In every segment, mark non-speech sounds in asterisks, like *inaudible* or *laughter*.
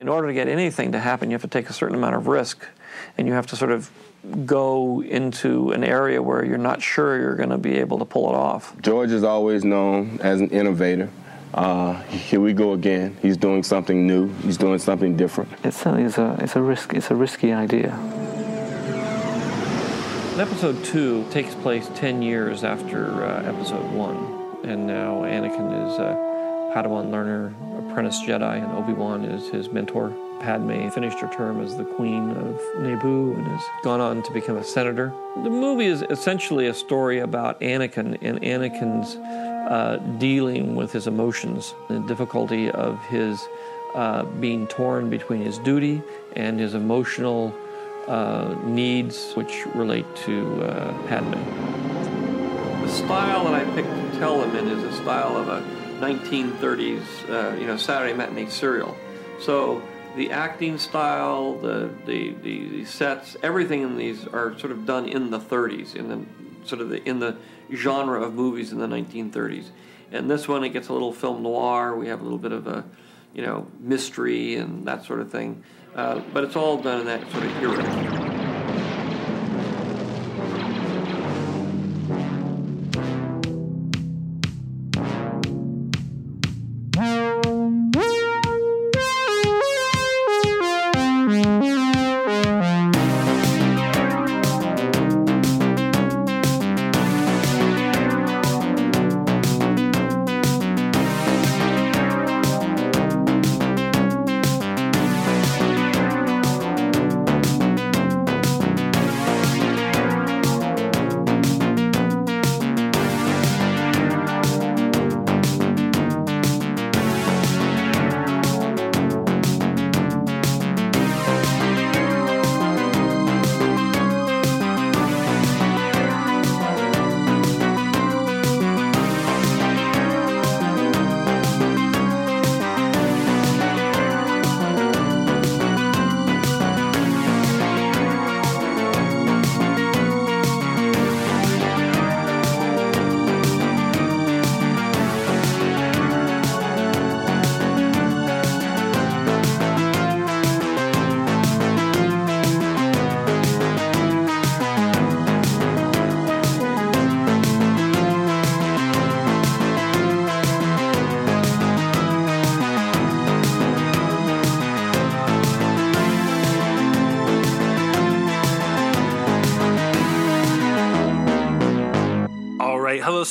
In order to get anything to happen, you have to take a certain amount of risk, and you have to sort of go into an area where you're not sure you're going to be able to pull it off. George is always known as an innovator. Uh, here we go again. He's doing something new. He's doing something different. It certainly is a it's a risk it's a risky idea. Episode two takes place ten years after uh, episode one, and now Anakin is a Padawan learner, apprentice Jedi, and Obi Wan is his mentor. Padme finished her term as the queen of Naboo and has gone on to become a senator. The movie is essentially a story about Anakin and Anakin's uh, dealing with his emotions, the difficulty of his uh, being torn between his duty and his emotional uh, needs, which relate to uh, Padme. The style that I picked to tell him in is a style of a 1930s, uh, you know, Saturday matinee serial. So the acting style, the, the, the, the, sets, everything in these are sort of done in the 30s, in the sort of the, in the genre of movies in the 1930s. And this one, it gets a little film noir. We have a little bit of a, you know, mystery and that sort of thing. Uh, but it's all done in that sort of era.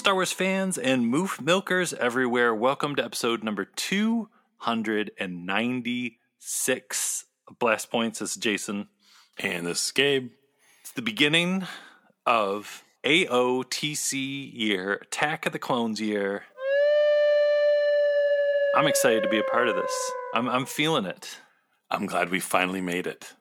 Star Wars fans and moof milkers everywhere. Welcome to episode number 296 Blast Points. This is Jason. And this is Gabe. It's the beginning of AOTC year, Attack of the Clones year. I'm excited to be a part of this. I'm, I'm feeling it. I'm glad we finally made it.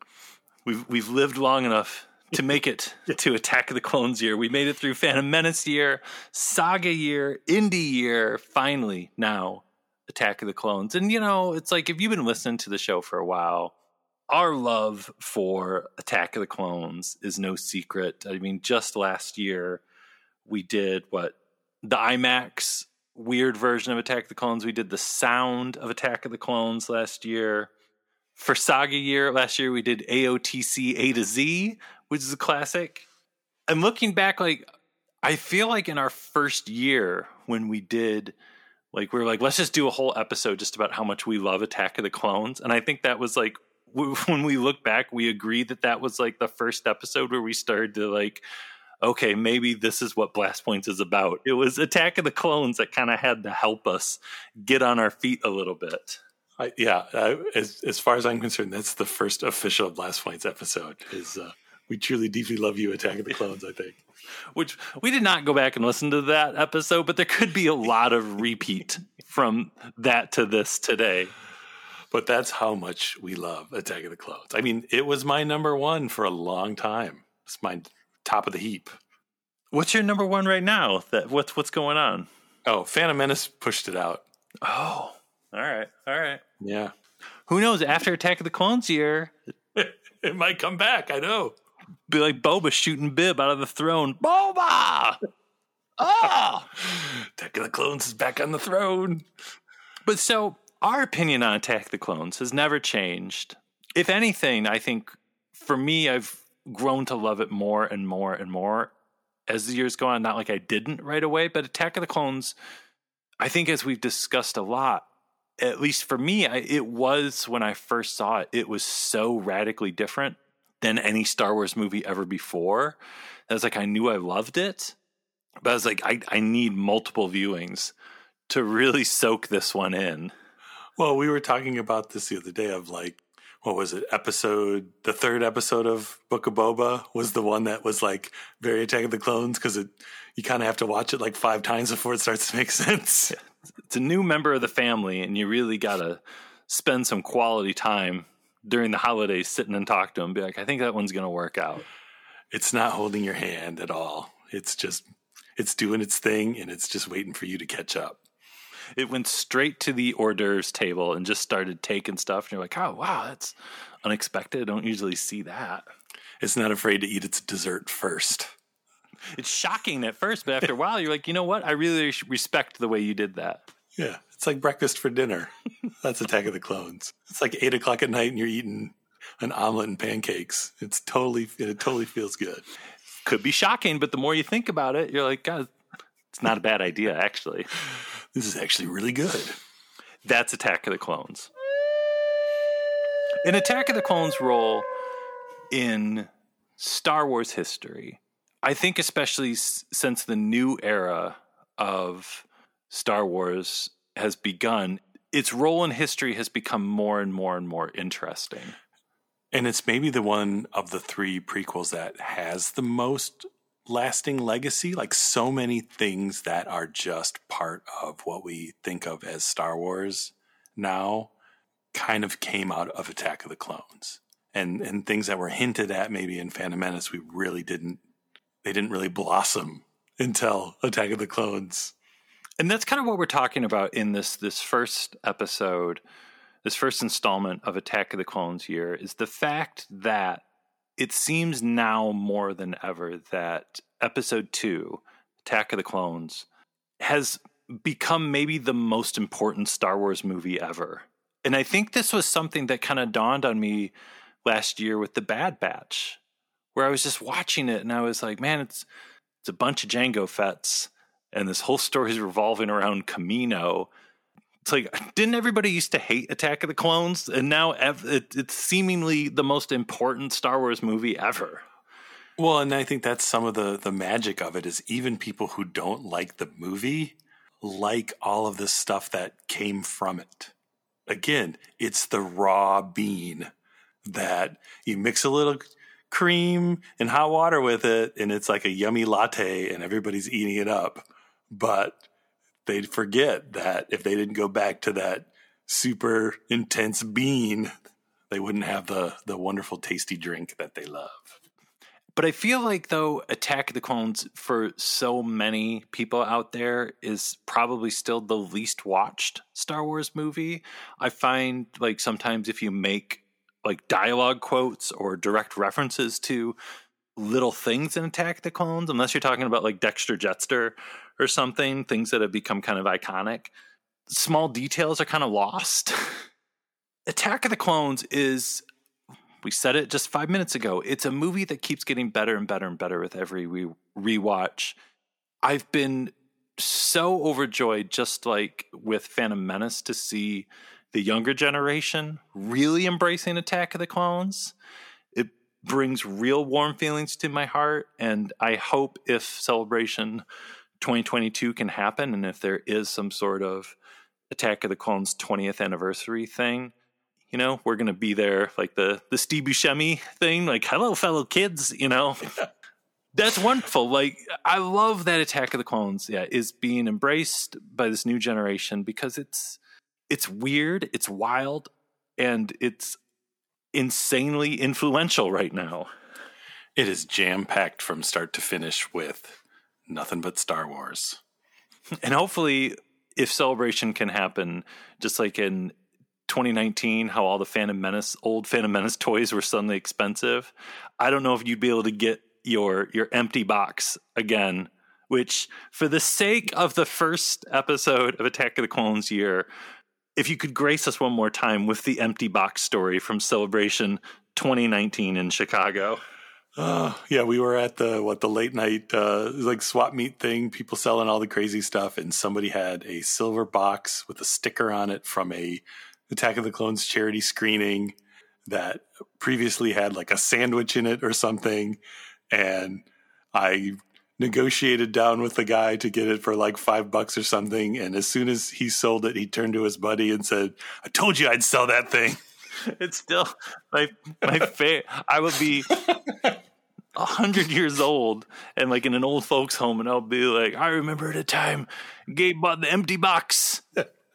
We've, we've lived long enough to make it *laughs* to Attack of the Clones year. We made it through Phantom Menace year, Saga year, Indie year, finally now Attack of the Clones. And you know, it's like if you've been listening to the show for a while, our love for Attack of the Clones is no secret. I mean, just last year we did what the IMAX weird version of Attack of the Clones. We did the sound of Attack of the Clones last year. For Saga year last year, we did AOTC A to Z, which is a classic. I'm looking back, like I feel like in our first year when we did, like we were like, let's just do a whole episode just about how much we love Attack of the Clones, and I think that was like *laughs* when we look back, we agree that that was like the first episode where we started to like, okay, maybe this is what Blast Points is about. It was Attack of the Clones that kind of had to help us get on our feet a little bit. I, yeah, uh, as as far as I'm concerned, that's the first official Blast Points episode. Is uh, we truly deeply love you, Attack of the *laughs* Clones. I think. Which we did not go back and listen to that episode, but there could be a lot of repeat from that to this today. But that's how much we love Attack of the Clones. I mean, it was my number one for a long time. It's my top of the heap. What's your number one right now? That what's what's going on? Oh, Phantom Menace pushed it out. Oh, all right, all right. Yeah. Who knows? After Attack of the Clones year, *laughs* it might come back. I know like Boba shooting Bib out of the throne. Boba! Ah! Oh! Attack of the Clones is back on the throne. But so our opinion on Attack of the Clones has never changed. If anything, I think for me, I've grown to love it more and more and more as the years go on. Not like I didn't right away, but Attack of the Clones, I think as we've discussed a lot, at least for me, I, it was when I first saw it, it was so radically different than any Star Wars movie ever before. I was like, I knew I loved it, but I was like, I, I need multiple viewings to really soak this one in. Well, we were talking about this the other day of like, what was it? Episode, the third episode of Book of Boba was the one that was like very Attack of the Clones because it, you kind of have to watch it like five times before it starts to make *laughs* sense. It's a new member of the family, and you really got to spend some quality time during the holidays sitting and talk to them. Be like, I think that one's going to work out. It's not holding your hand at all. It's just, it's doing its thing and it's just waiting for you to catch up. It went straight to the hors d'oeuvres table and just started taking stuff. And you're like, oh, wow, that's unexpected. I don't usually see that. It's not afraid to eat its dessert first. It's shocking at first, but after a while, you're like, you know what? I really respect the way you did that. Yeah, it's like breakfast for dinner. That's Attack of the Clones. It's like eight o'clock at night and you're eating an omelet and pancakes. It's totally, it totally feels good. Could be shocking, but the more you think about it, you're like, God, it's not a bad idea, actually. This is actually really good. That's Attack of the Clones. An Attack of the Clones role in Star Wars history, I think, especially since the new era of Star Wars has begun, its role in history has become more and more and more interesting. And it's maybe the one of the three prequels that has the most lasting legacy. Like so many things that are just part of what we think of as Star Wars now kind of came out of Attack of the Clones. And and things that were hinted at maybe in Phantom Menace, we really didn't they didn't really blossom until Attack of the Clones. And that's kind of what we're talking about in this this first episode, this first installment of Attack of the Clones year is the fact that it seems now more than ever that episode 2, Attack of the Clones, has become maybe the most important Star Wars movie ever. And I think this was something that kind of dawned on me last year with the Bad Batch, where I was just watching it and I was like, man, it's it's a bunch of Jango Fetts and this whole story is revolving around Kamino. It's like, didn't everybody used to hate Attack of the Clones? And now it's seemingly the most important Star Wars movie ever. Well, and I think that's some of the the magic of it is even people who don't like the movie like all of the stuff that came from it. Again, it's the raw bean that you mix a little cream and hot water with it and it's like a yummy latte and everybody's eating it up. But they'd forget that if they didn't go back to that super intense bean, they wouldn't have the the wonderful tasty drink that they love. But I feel like though Attack of the Clones for so many people out there is probably still the least watched Star Wars movie. I find like sometimes if you make like dialogue quotes or direct references to little things in Attack of the Clones, unless you're talking about like Dexter Jettster or something, things that have become kind of iconic, small details are kind of lost. *laughs* Attack of the Clones is we said it just five minutes ago. It's a movie that keeps getting better and better and better with every re- rewatch. I've been so overjoyed, just like with Phantom Menace, to see the younger generation really embracing Attack of the Clones. Brings real warm feelings to my heart, and I hope if Celebration 2022 can happen, and if there is some sort of Attack of the Clones 20th anniversary thing, you know, we're gonna be there like the the Steve Buscemi thing, like hello fellow kids, you know. *laughs* That's wonderful. Like I love that Attack of the Clones, yeah, is being embraced by this new generation because it's it's weird, it's wild, and it's insanely influential right now. It is jam packed from start to finish with nothing but Star Wars. *laughs* And hopefully if celebration can happen just like in 2019 how all the Phantom Menace old Phantom Menace *laughs* toys were suddenly expensive. I don't know if you'd be able to get your your empty box again, which for the sake of the first episode of Attack of the Clones year, if you could grace us one more time with the empty box story from Celebration 2019 in Chicago. Oh, yeah, we were at the what the late night uh like swap meet thing, people selling all the crazy stuff, and somebody had a silver box with a sticker on it from a Attack of the Clones charity screening that previously had like a sandwich in it or something. And I negotiated down with the guy to get it for like five bucks or something. And as soon as he sold it, he turned to his buddy and said, I told you I'd sell that thing. *laughs* It's still my my favorite. I would be a hundred years old and like in an old folks home, and I'll be like, I remember at a time Gabe bought the empty box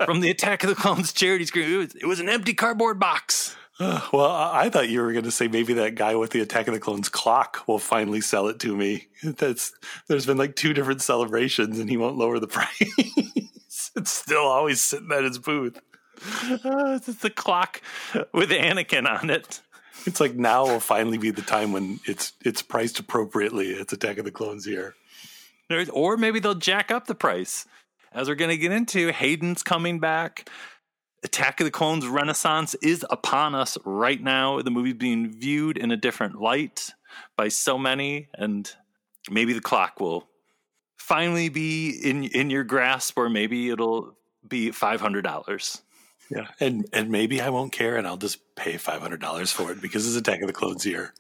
from the Attack of the Clones charity screen. It was, it was an empty cardboard box. *sighs* Well, I thought you were going to say maybe that guy with the Attack of the Clones clock will finally sell it to me. *laughs* That's there's been like two different celebrations, and he won't lower the *laughs* price. it's still always sitting at his booth. *laughs* Uh, it's the clock with Anakin on it. It's like now will finally be the time when it's it's priced appropriately. It's Attack of the Clones here. There's- Or maybe they'll jack up the price. As we're going to get into, Hayden's coming back. Attack of the Clones Renaissance is upon us right now. The movie's being viewed in a different light by so many, and maybe the clock will finally be in in your grasp, or maybe it'll be five hundred dollars. Yeah, and and maybe I won't care, and I'll just pay five hundred dollars for it because it's Attack of the Clones year.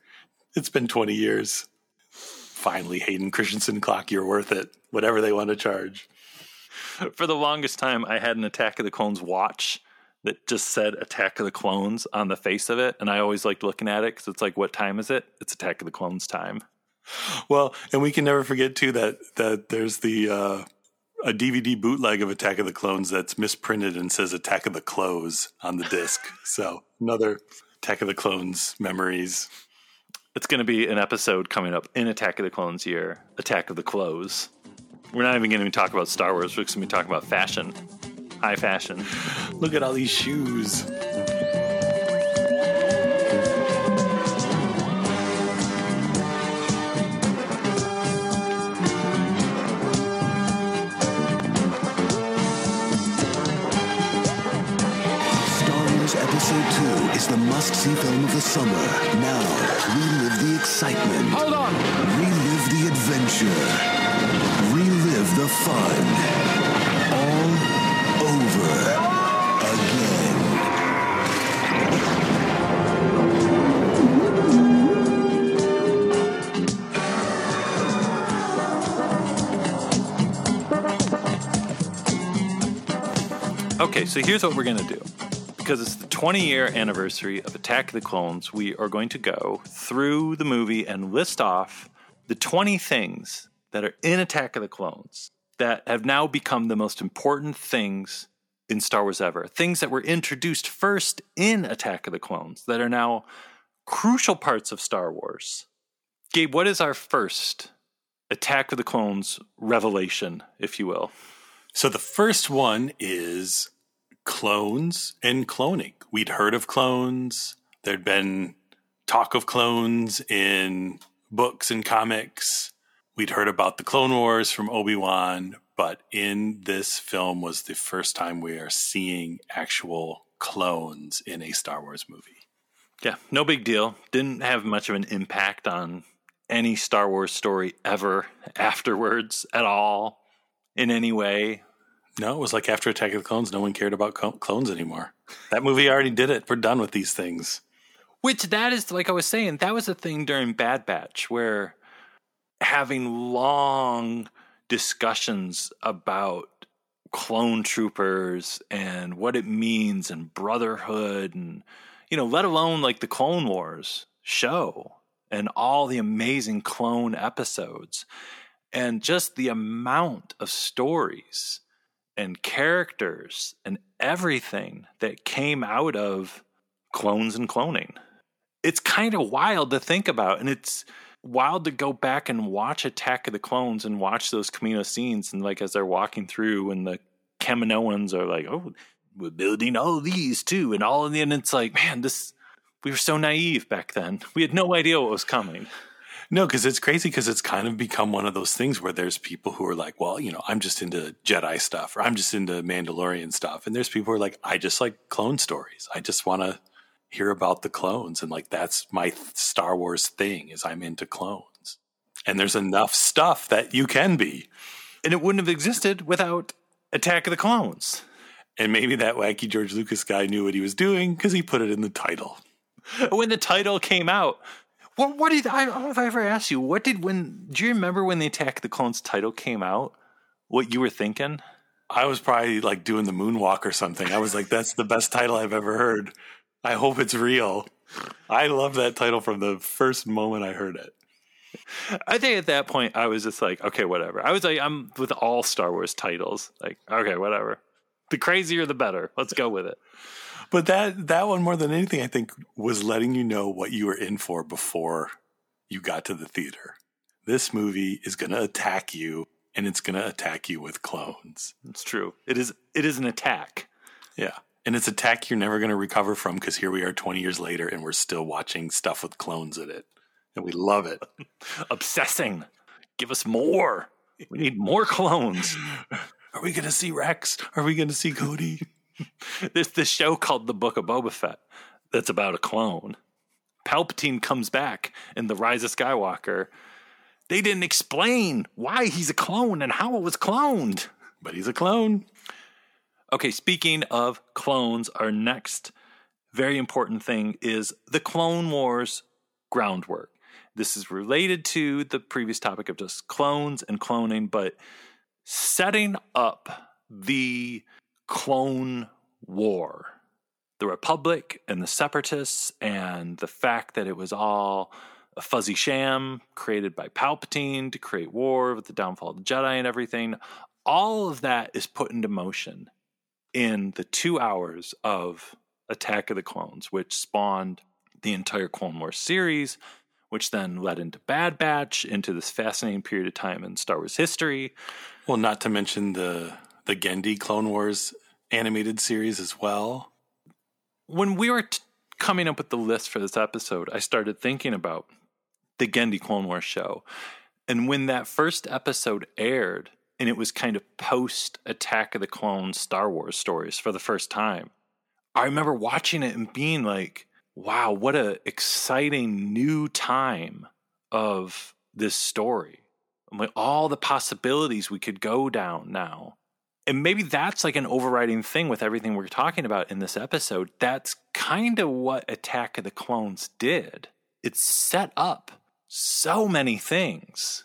It's been twenty years. Finally, Hayden Christensen clock, you're worth it. Whatever they want to charge. For the longest time, I had an Attack of the Clones watch that just said Attack of the Clones on the face of it, and I always liked looking at it because it's like, what time is it? It's Attack of the Clones time. Well, and we can never forget too that that there's the uh, a DVD bootleg of Attack of the Clones that's misprinted and says Attack of the Clothes on the disc. *laughs* So another Attack of the Clones memories. It's going to be an episode coming up in Attack of the Clones year, Attack of the Clothes. We're not even going to talk about Star Wars. We're just going to be talking about fashion, high fashion. Look at all these shoes. Star Wars Episode 2 is the must-see film of the summer. Now, relive the excitement. Hold on! Relive the adventure. Relive the fun. Okay, so here's what we're going to do. Because it's the 20 year anniversary of Attack of the Clones, we are going to go through the movie and list off the 20 things that are in Attack of the Clones that have now become the most important things in Star Wars ever. Things that were introduced first in Attack of the Clones that are now crucial parts of Star Wars. Gabe, what is our first Attack of the Clones revelation, if you will? So the first one is clones and cloning. We'd heard of clones. There'd been talk of clones in books and comics. We'd heard about the Clone Wars from Obi-Wan, but in this film was the first time we are seeing actual clones in a Star Wars movie. Yeah, no big deal. Didn't have much of an impact on any Star Wars story ever *laughs* afterwards at all in any way. No, it was like after Attack of the Clones, no one cared about cl- clones anymore. That movie already did it. We're done with these things. Which that is like I was saying, that was a thing during Bad Batch where having long discussions about clone troopers and what it means and brotherhood and you know, let alone like the Clone Wars show and all the amazing clone episodes and just the amount of stories and characters and everything that came out of clones and cloning. It's kind of wild to think about, and it's wild to go back and watch Attack of the Clones and watch those Kamino scenes, and like as they're walking through, and the Kaminoans are like, "Oh, we're building all these too," and all of the, and it's like, man, this we were so naive back then. We had no idea what was coming. No, because it's crazy because it's kind of become one of those things where there's people who are like, well, you know, I'm just into Jedi stuff or I'm just into Mandalorian stuff. And there's people who are like, I just like clone stories. I just want to hear about the clones. And like, that's my Star Wars thing is I'm into clones. And there's enough stuff that you can be. And it wouldn't have existed without Attack of the Clones. And maybe that wacky George Lucas guy knew what he was doing because he put it in the title. When the title came out, what, what did I, I don't know if I ever asked you, what did when, do you remember when the Attack of the Clones title came out? What you were thinking? I was probably like doing the moonwalk or something. I was like, that's the best title I've ever heard. I hope it's real. I love that title from the first moment I heard it. I think at that point I was just like, okay, whatever. I was like, I'm with all Star Wars titles. Like, okay, whatever. The crazier the better. Let's go with it. But that that one more than anything, I think, was letting you know what you were in for before you got to the theater. This movie is going to attack you, and it's going to attack you with clones. It's true. It is. It is an attack. Yeah, and it's attack you're never going to recover from because here we are 20 years later, and we're still watching stuff with clones in it, and we love it. *laughs* Obsessing. Give us more. We need more clones. *laughs* Are we going to see Rex? Are we going to see Cody? *laughs* *laughs* There's this show called The Book of Boba Fett that's about a clone. Palpatine comes back in The Rise of Skywalker. They didn't explain why he's a clone and how it was cloned. But he's a clone. Okay, speaking of clones, our next very important thing is the Clone Wars groundwork. This is related to the previous topic of just clones and cloning, but setting up the clone war. The Republic and the Separatists, and the fact that it was all a fuzzy sham created by Palpatine to create war with the downfall of the Jedi and everything. All of that is put into motion in the two hours of Attack of the Clones, which spawned the entire Clone Wars series, which then led into Bad Batch, into this fascinating period of time in Star Wars history. Well, not to mention the the Genndy Clone Wars animated series as well. When we were t- coming up with the list for this episode, I started thinking about the Genndy Clone Wars show. And when that first episode aired, and it was kind of post Attack of the Clones Star Wars stories for the first time, I remember watching it and being like, wow, what a exciting new time of this story. I'm like all the possibilities we could go down now. And maybe that's like an overriding thing with everything we're talking about in this episode. That's kind of what Attack of the Clones did. It set up so many things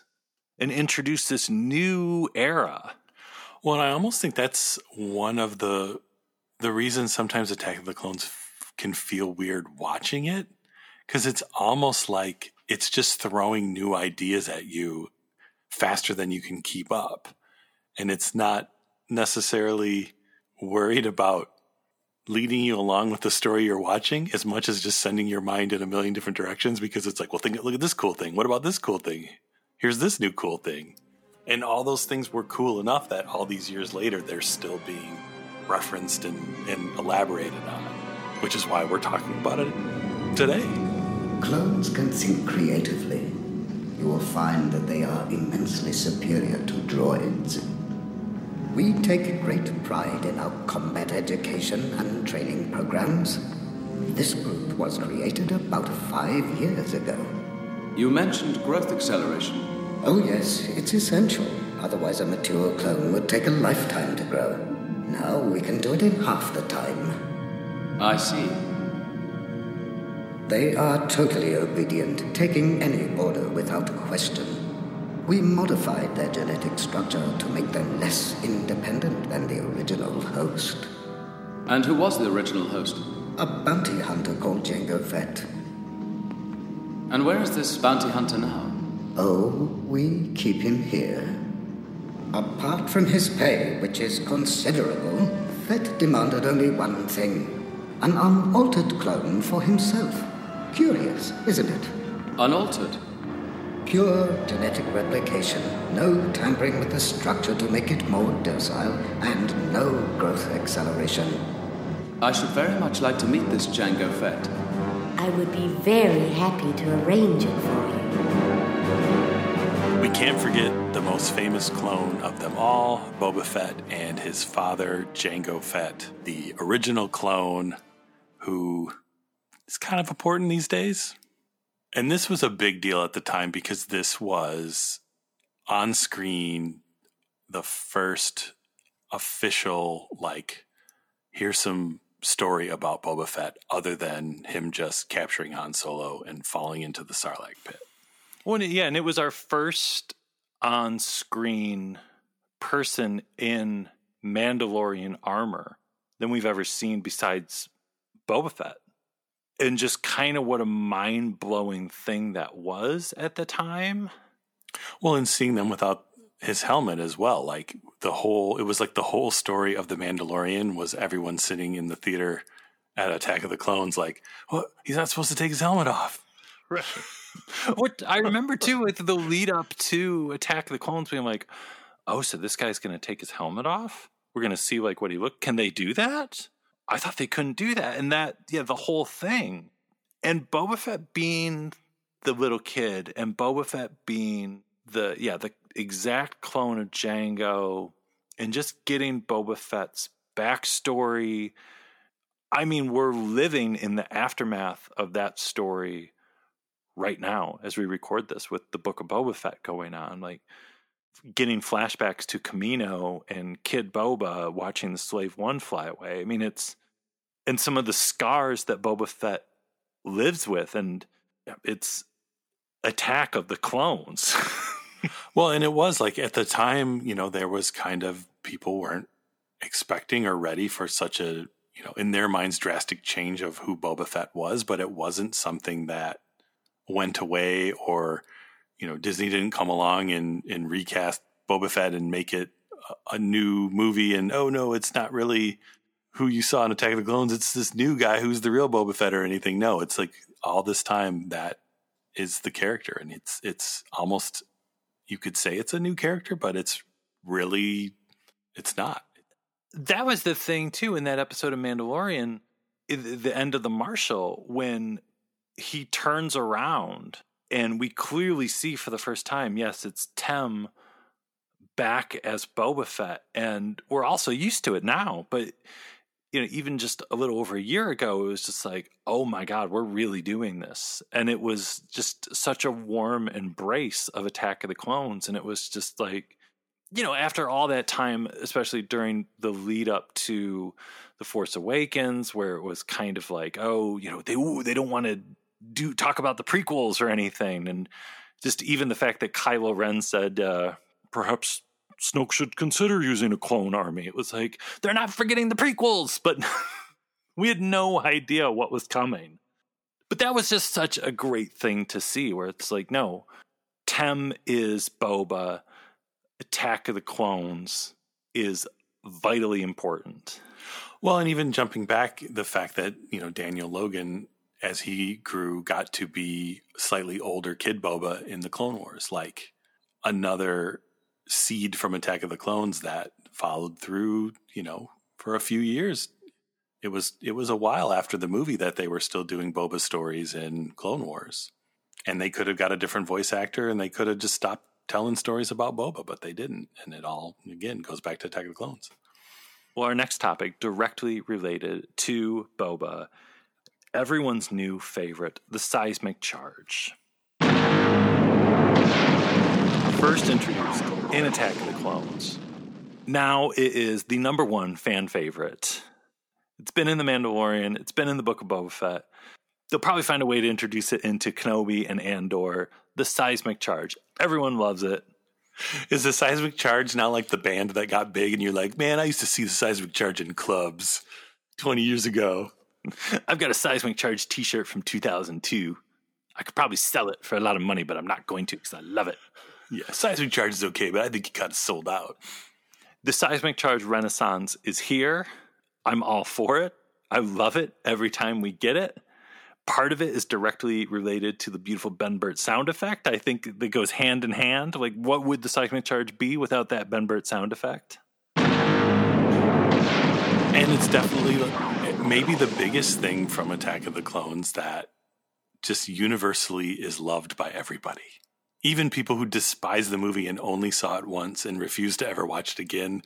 and introduced this new era. Well, I almost think that's one of the the reasons sometimes Attack of the Clones f- can feel weird watching it because it's almost like it's just throwing new ideas at you faster than you can keep up, and it's not necessarily worried about leading you along with the story you're watching as much as just sending your mind in a million different directions because it's like, well, think, look at this cool thing. What about this cool thing? Here's this new cool thing. And all those things were cool enough that all these years later, they're still being referenced and, and elaborated on, which is why we're talking about it today. Clones can think creatively. You will find that they are immensely superior to droids. We take great pride in our combat education and training programs. This group was created about five years ago. You mentioned growth acceleration. Oh, yes, it's essential. Otherwise, a mature clone would take a lifetime to grow. Now we can do it in half the time. I see. They are totally obedient, taking any order without question. We modified their genetic structure to make them less independent than the original host. And who was the original host? A bounty hunter called Jango Fett. And where is this bounty hunter now? Oh, we keep him here. Apart from his pay, which is considerable, Fett demanded only one thing an unaltered clone for himself. Curious, isn't it? Unaltered? Pure genetic replication, no tampering with the structure to make it more docile, and no growth acceleration. I should very much like to meet this Jango Fett. I would be very happy to arrange it for you. We can't forget the most famous clone of them all, Boba Fett and his father, Jango Fett, the original clone who is kind of important these days. And this was a big deal at the time because this was on screen the first official, like, here's some story about Boba Fett other than him just capturing Han Solo and falling into the Sarlacc pit. Well, yeah, and it was our first on screen person in Mandalorian armor than we've ever seen besides Boba Fett. And just kind of what a mind blowing thing that was at the time. Well, and seeing them without his helmet as well. Like the whole, it was like the whole story of the Mandalorian was everyone sitting in the theater at Attack of the Clones, like, what? He's not supposed to take his helmet off. Right. what I remember too with the lead up to Attack of the Clones being like, oh, so this guy's going to take his helmet off. We're going to see like what he looked. Can they do that? I thought they couldn't do that, and that yeah, the whole thing, and Boba Fett being the little kid, and Boba Fett being the yeah the exact clone of Jango and just getting Boba Fett's backstory. I mean, we're living in the aftermath of that story right now as we record this with the book of Boba Fett going on. Like getting flashbacks to Kamino and Kid Boba watching the Slave One fly away. I mean, it's and some of the scars that Boba Fett lives with, and it's Attack of the Clones. *laughs* well, and it was like at the time, you know, there was kind of people weren't expecting or ready for such a, you know, in their minds, drastic change of who Boba Fett was, but it wasn't something that went away or, you know, Disney didn't come along and, and recast Boba Fett and make it a, a new movie. And oh no, it's not really who you saw in Attack of the Clones. It's this new guy who's the real Boba Fett or anything. No, it's like all this time that is the character, and it's it's almost you could say it's a new character, but it's really it's not. That was the thing too in that episode of Mandalorian, the end of the Marshal, when he turns around and we clearly see for the first time, yes, it's Tem back as Boba Fett, and we're also used to it now, but you know, even just a little over a year ago, it was just like, oh my God, we're really doing this. And it was just such a warm embrace of Attack of the Clones. And it was just like, you know, after all that time, especially during the lead up to The Force Awakens, where it was kind of like, oh, you know, they ooh, they don't want to do talk about the prequels or anything. And just even the fact that Kylo Ren said, uh, perhaps Snoke should consider using a clone army. It was like, they're not forgetting the prequels, but *laughs* we had no idea what was coming. But that was just such a great thing to see where it's like, no, Tem is Boba, Attack of the Clones is vitally important. Well, and even jumping back, the fact that, you know, Daniel Logan, as he grew, got to be slightly older kid Boba in the Clone Wars, like another seed from Attack of the Clones that followed through, you know, for a few years. It was it was a while after the movie that they were still doing Boba stories in Clone Wars. And they could have got a different voice actor and they could have just stopped telling stories about Boba, but they didn't. And it all again goes back to Attack of the Clones. Well, our next topic directly related to Boba, everyone's new favorite, the seismic charge. First introduced in Attack of the Clones. Now it is the number one fan favorite. It's been in The Mandalorian, it's been in the Book of Boba Fett. They'll probably find a way to introduce it into Kenobi and Andor. The seismic charge. Everyone loves it. Is the seismic charge now like the band that got big and you're like, man, I used to see the seismic charge in clubs 20 years ago? *laughs* I've got a seismic charge t shirt from 2002. I could probably sell it for a lot of money, but I'm not going to because I love it. Yeah, seismic charge is okay, but I think it kind of sold out. The seismic charge renaissance is here. I'm all for it. I love it every time we get it. Part of it is directly related to the beautiful Ben Burtt sound effect. I think that goes hand in hand. Like, what would the seismic charge be without that Ben Burtt sound effect? And it's definitely maybe the biggest thing from Attack of the Clones that just universally is loved by everybody Even people who despise the movie and only saw it once and refuse to ever watch it again,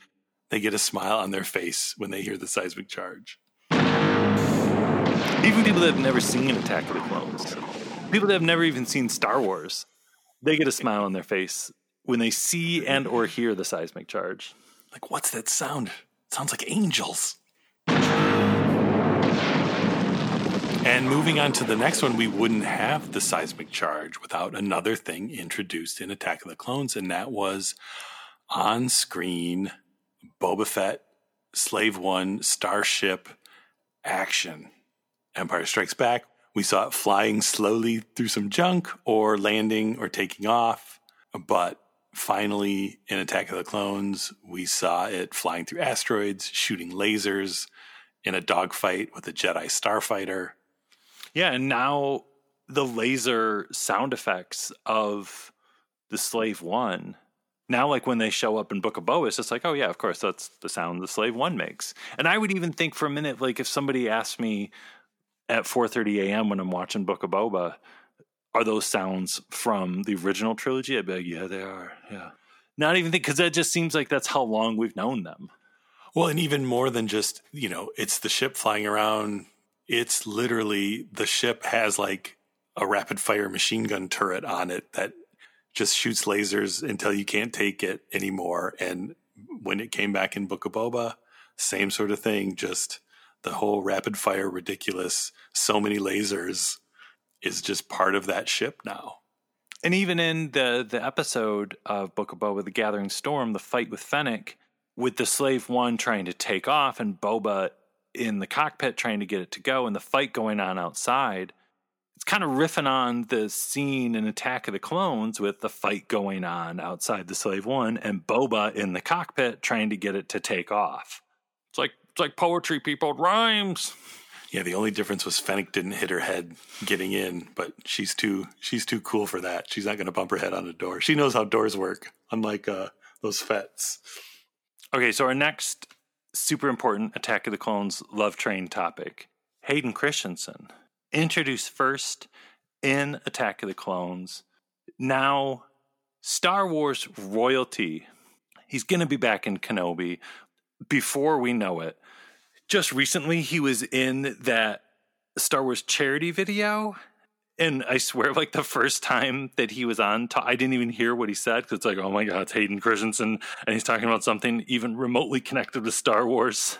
they get a smile on their face when they hear the seismic charge. Even people that have never seen Attack of the Clones, people that have never even seen Star Wars, they get a smile on their face when they see and or hear the seismic charge. Like, what's that sound? It sounds like angels. And moving on to the next one, we wouldn't have the seismic charge without another thing introduced in Attack of the Clones, and that was on screen Boba Fett, Slave One, Starship action. Empire Strikes Back, we saw it flying slowly through some junk or landing or taking off. But finally, in Attack of the Clones, we saw it flying through asteroids, shooting lasers in a dogfight with a Jedi starfighter. Yeah, and now the laser sound effects of the Slave One. Now, like when they show up in Book of Boba, it's just like, oh yeah, of course, that's the sound the Slave One makes. And I would even think for a minute, like if somebody asked me at 4:30 a.m. when I'm watching Book of Boba, are those sounds from the original trilogy? I'd be like, yeah, they are. Yeah. Not even think because that just seems like that's how long we've known them. Well, and even more than just, you know, it's the ship flying around. It's literally the ship has like a rapid fire machine gun turret on it that just shoots lasers until you can't take it anymore. And when it came back in Book of Boba, same sort of thing. Just the whole rapid fire, ridiculous, so many lasers is just part of that ship now. And even in the the episode of Book of Boba, The Gathering Storm, the fight with Fennec, with the Slave One trying to take off and Boba in the cockpit trying to get it to go, and the fight going on outside, it's kind of riffing on the scene in Attack of the Clones with the fight going on outside the Slave One and Boba in the cockpit trying to get it to take off. It's like it's like poetry, people. It rhymes. Yeah, the only difference was Fennec didn't hit her head getting in, but she's too she's too cool for that. She's not going to bump her head on a door. She knows how doors work, unlike uh, those Fetts. Okay, so our next super important Attack of the Clones love train topic Hayden Christensen, introduced first in Attack of the Clones, now Star Wars royalty. He's going to be back in Kenobi before we know it. Just recently, he was in that Star Wars charity video. And I swear, like the first time that he was on, ta- I didn't even hear what he said because it's like, oh my God, it's Hayden Christensen. And he's talking about something even remotely connected to Star Wars.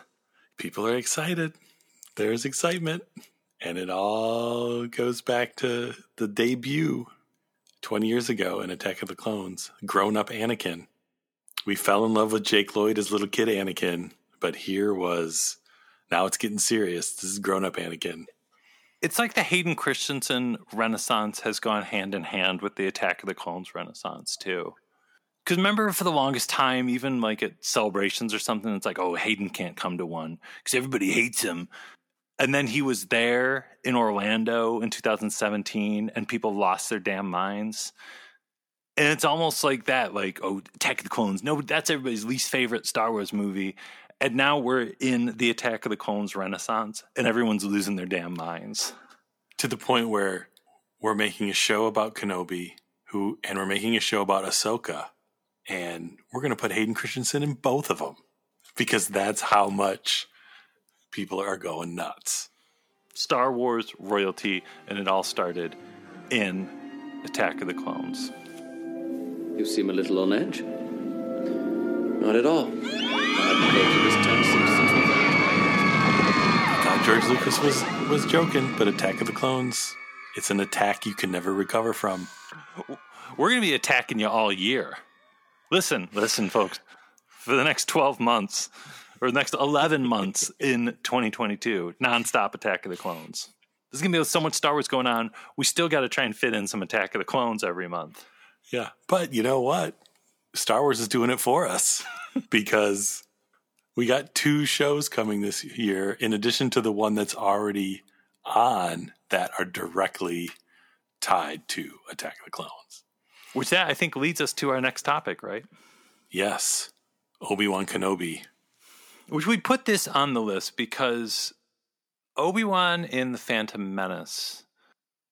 People are excited. There's excitement. And it all goes back to the debut 20 years ago in Attack of the Clones. Grown up Anakin. We fell in love with Jake Lloyd as little kid Anakin, but here was now it's getting serious. This is grown up Anakin. It's like the Hayden Christensen renaissance has gone hand in hand with the Attack of the Clones renaissance, too. Because remember, for the longest time, even like at celebrations or something, it's like, oh, Hayden can't come to one because everybody hates him. And then he was there in Orlando in 2017, and people lost their damn minds. And it's almost like that, like, oh, Attack of the Clones. No, that's everybody's least favorite Star Wars movie. And now we're in the Attack of the Clones renaissance, and everyone's losing their damn minds. To the point where we're making a show about Kenobi, who, and we're making a show about Ahsoka, and we're going to put Hayden Christensen in both of them because that's how much people are going nuts. Star Wars royalty, and it all started in Attack of the Clones. You seem a little on edge. Not at all. I thought George Lucas was was joking, but Attack of the Clones, it's an attack you can never recover from. We're going to be attacking you all year. Listen, listen, folks. For the next 12 months, or the next 11 months in 2022, nonstop Attack of the Clones. There's going to be so much Star Wars going on. We still got to try and fit in some Attack of the Clones every month. Yeah, but you know what? Star Wars is doing it for us *laughs* because we got two shows coming this year in addition to the one that's already on that are directly tied to Attack of the Clones. Which that I think leads us to our next topic, right? Yes. Obi-Wan Kenobi. Which we put this on the list because Obi-Wan in The Phantom Menace,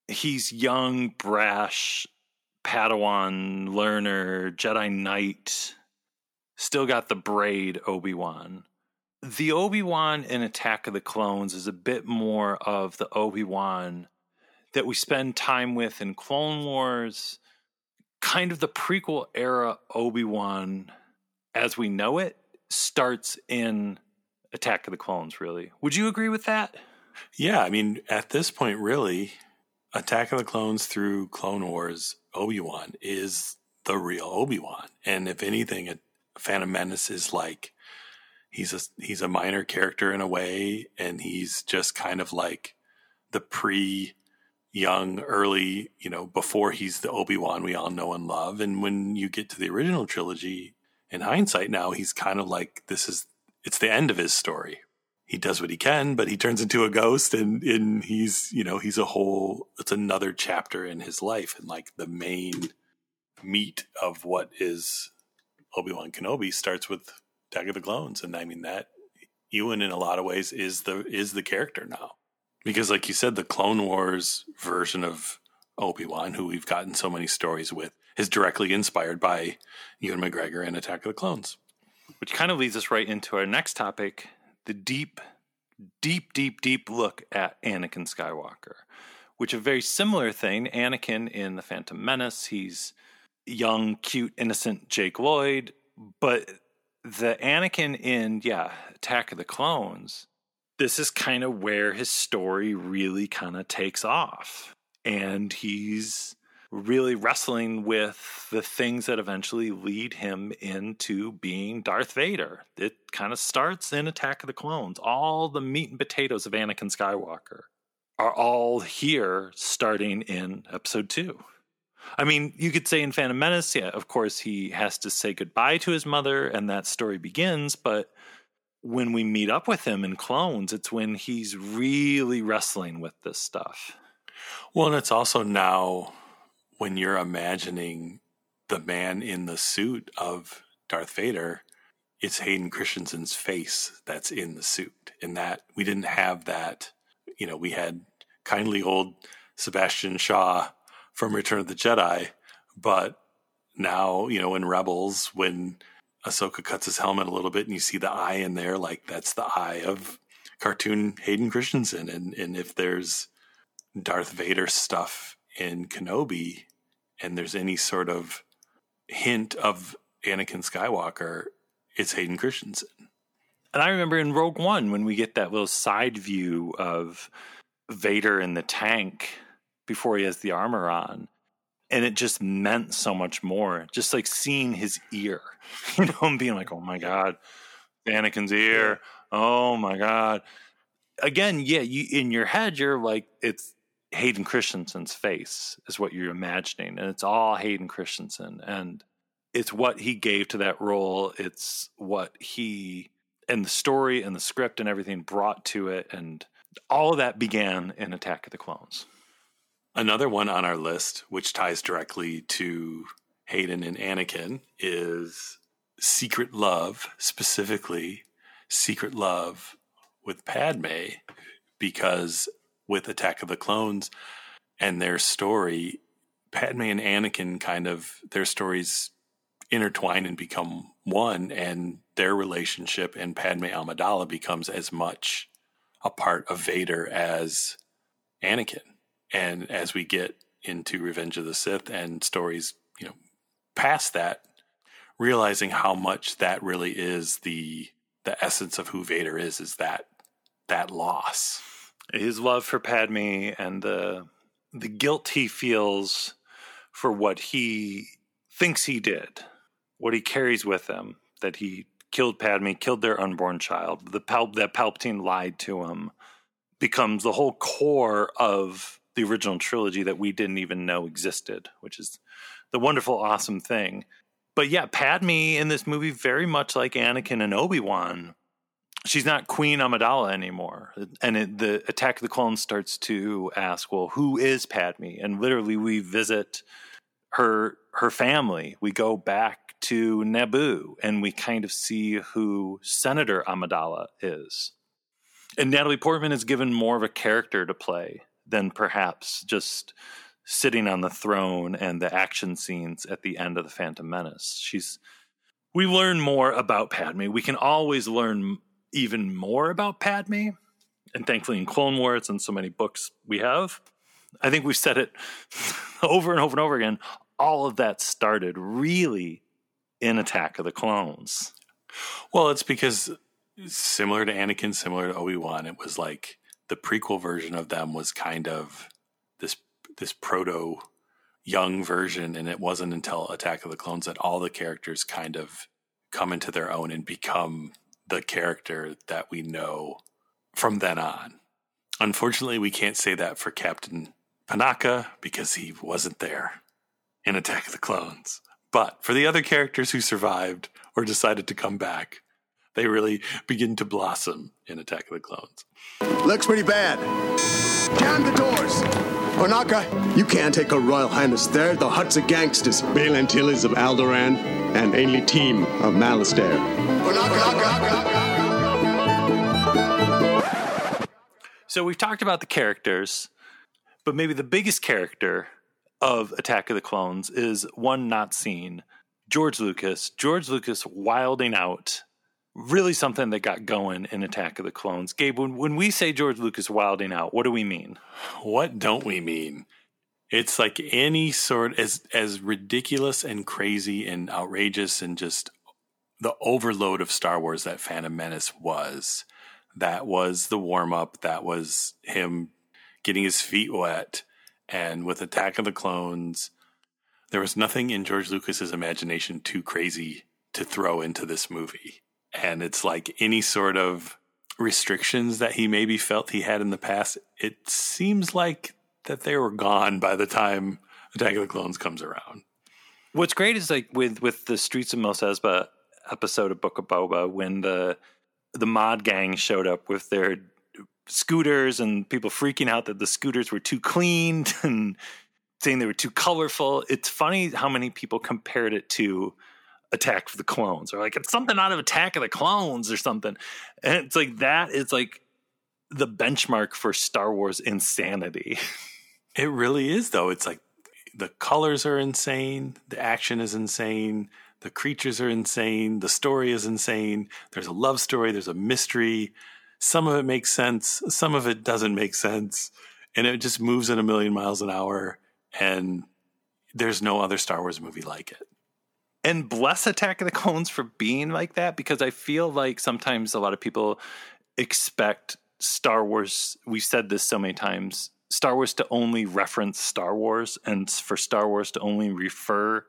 he's young, brash, Padawan learner, Jedi Knight, still got the braid Obi Wan. The Obi Wan in Attack of the Clones is a bit more of the Obi Wan that we spend time with in Clone Wars, kind of the prequel era Obi Wan as we know it starts in Attack of the Clones, really. Would you agree with that? Yeah, I mean, at this point, really, Attack of the Clones through Clone Wars, Obi Wan is the real Obi Wan. And if anything, a Phantom Menace is like he's a he's a minor character in a way, and he's just kind of like the pre young, early, you know, before he's the Obi Wan we all know and love. And when you get to the original trilogy, in hindsight, now he's kind of like this is it's the end of his story. He does what he can, but he turns into a ghost, and and he's you know he's a whole. It's another chapter in his life, and like the main meat of what is Obi Wan Kenobi starts with Attack of the Clones, and I mean that Ewan in a lot of ways is the is the character now because like you said the clone wars version of obi-wan who we've gotten so many stories with is directly inspired by ewan mcgregor and attack of the clones Which kind of leads us right into our next topic the deep, deep, deep, deep look at Anakin Skywalker, which a very similar thing. Anakin in The Phantom Menace, he's young, cute, innocent Jake Lloyd, but the Anakin in, yeah, Attack of the Clones, this is kind of where his story really kind of takes off. And he's really wrestling with the things that eventually lead him into being Darth Vader. It kind of starts in Attack of the Clones. All the meat and potatoes of Anakin Skywalker are all here starting in episode two. I mean, you could say in Phantom Menace, yeah, of course, he has to say goodbye to his mother and that story begins, but when we meet up with him in Clones, it's when he's really wrestling with this stuff. well and it's also now when you're imagining the man in the suit of darth vader it's hayden christensen's face that's in the suit. And that we didn't have that. You know we had kindly old sebastian shaw from return of the jedi but now you know in rebels when ahsoka cuts his helmet a little bit and you see the eye in there like that's the eye of cartoon hayden christensen. And and if there's darth vader stuff in kenobi and there's any sort of hint of anakin skywalker it's hayden christensen And I remember in Rogue One when we get that little side view of Vader in the tank before he has the armor on. And it just meant so much more. Just like seeing his ear, *laughs* you know, and being like, oh my God, Anakin's ear. Oh my God. Again, yeah, you in your head, you're like, it's Hayden Christensen's face, is what you're imagining. And it's all Hayden Christensen. And it's what he gave to that role. It's what he and the story and the script and everything brought to it. And all of that began in Attack of the Clones. Another one on our list, which ties directly to Hayden and Anakin, is Secret Love, specifically Secret Love with Padme, because with Attack of the Clones and their story, Padme and Anakin kind of, their stories intertwine and become one, and their relationship and Padme Amidala becomes as much a part of Vader as Anakin. And as we get into Revenge of the Sith and stories, you know, past that, realizing how much that really is the the essence of who Vader is, is that that loss. His love for Padme and the the guilt he feels for what he thinks he did, what he carries with him, that he killed Padme, killed their unborn child, the Pal- that Palpatine lied to him, becomes the whole core of the original trilogy that we didn't even know existed, which is the wonderful, awesome thing. But yeah, Padme in this movie, very much like Anakin and Obi Wan, she's not Queen Amidala anymore. And it, the Attack of the Clones starts to ask, well, who is Padme? And literally, we visit her her family. We go back to Naboo, and we kind of see who Senator Amidala is. And Natalie Portman is given more of a character to play than perhaps just sitting on the throne and the action scenes at the end of the Phantom Menace. She's we learn more about Padme. We can always learn even more about Padme, and thankfully in Clone Wars and so many books we have. I think we've said it *laughs* over and over and over again. All of that started really in Attack of the Clones. Well, it's because similar to Anakin, similar to Obi Wan, it was like the prequel version of them was kind of this this proto young version, and it wasn't until Attack of the Clones that all the characters kind of come into their own and become the character that we know from then on. Unfortunately, we can't say that for Captain Panaka because he wasn't there in Attack of the Clones. But for the other characters who survived or decided to come back, they really begin to blossom in Attack of the Clones. Looks pretty bad. Jam the doors! Panaka, you can't take a royal highness there. The Hutts of gangsters. Bail Antilles of Alderaan and Ainlee Teem of Malastare. So we've talked about the characters, but maybe the biggest character of Attack of the Clones is one not seen George Lucas. George Lucas wilding out really something that got going in Attack of the Clones. Gabe, when, when we say George Lucas wilding out, what do we mean? What don't we mean? It's like any sort as as ridiculous and crazy and outrageous and just the overload of Star Wars that Phantom Menace was. That was the warm up. That was him getting his feet wet. And with Attack of the Clones, there was nothing in George Lucas's imagination too crazy to throw into this movie and it's like any sort of restrictions that he maybe felt he had in the past, it seems like that they were gone by the time Attack of the Clones comes around. What's great is like with with the Streets of Mos Espa episode of Book of Boba when the the mod gang showed up with their scooters and people freaking out that the scooters were too clean *laughs* and saying they were too colorful. It's funny how many people compared it to Attack of the Clones, or like it's something out of Attack of the Clones or something. And it's like that is like the benchmark for Star Wars insanity. *laughs* it really is, though. It's like the colors are insane, the action is insane, the creatures are insane, the story is insane. There's a love story, there's a mystery. Some of it makes sense, some of it doesn't make sense. And it just moves at a million miles an hour. And there's no other Star Wars movie like it and bless Attack of the Clones for being like that because I feel like sometimes a lot of people expect Star Wars. We've said this so many times Star Wars to only reference Star Wars and for Star Wars to only refer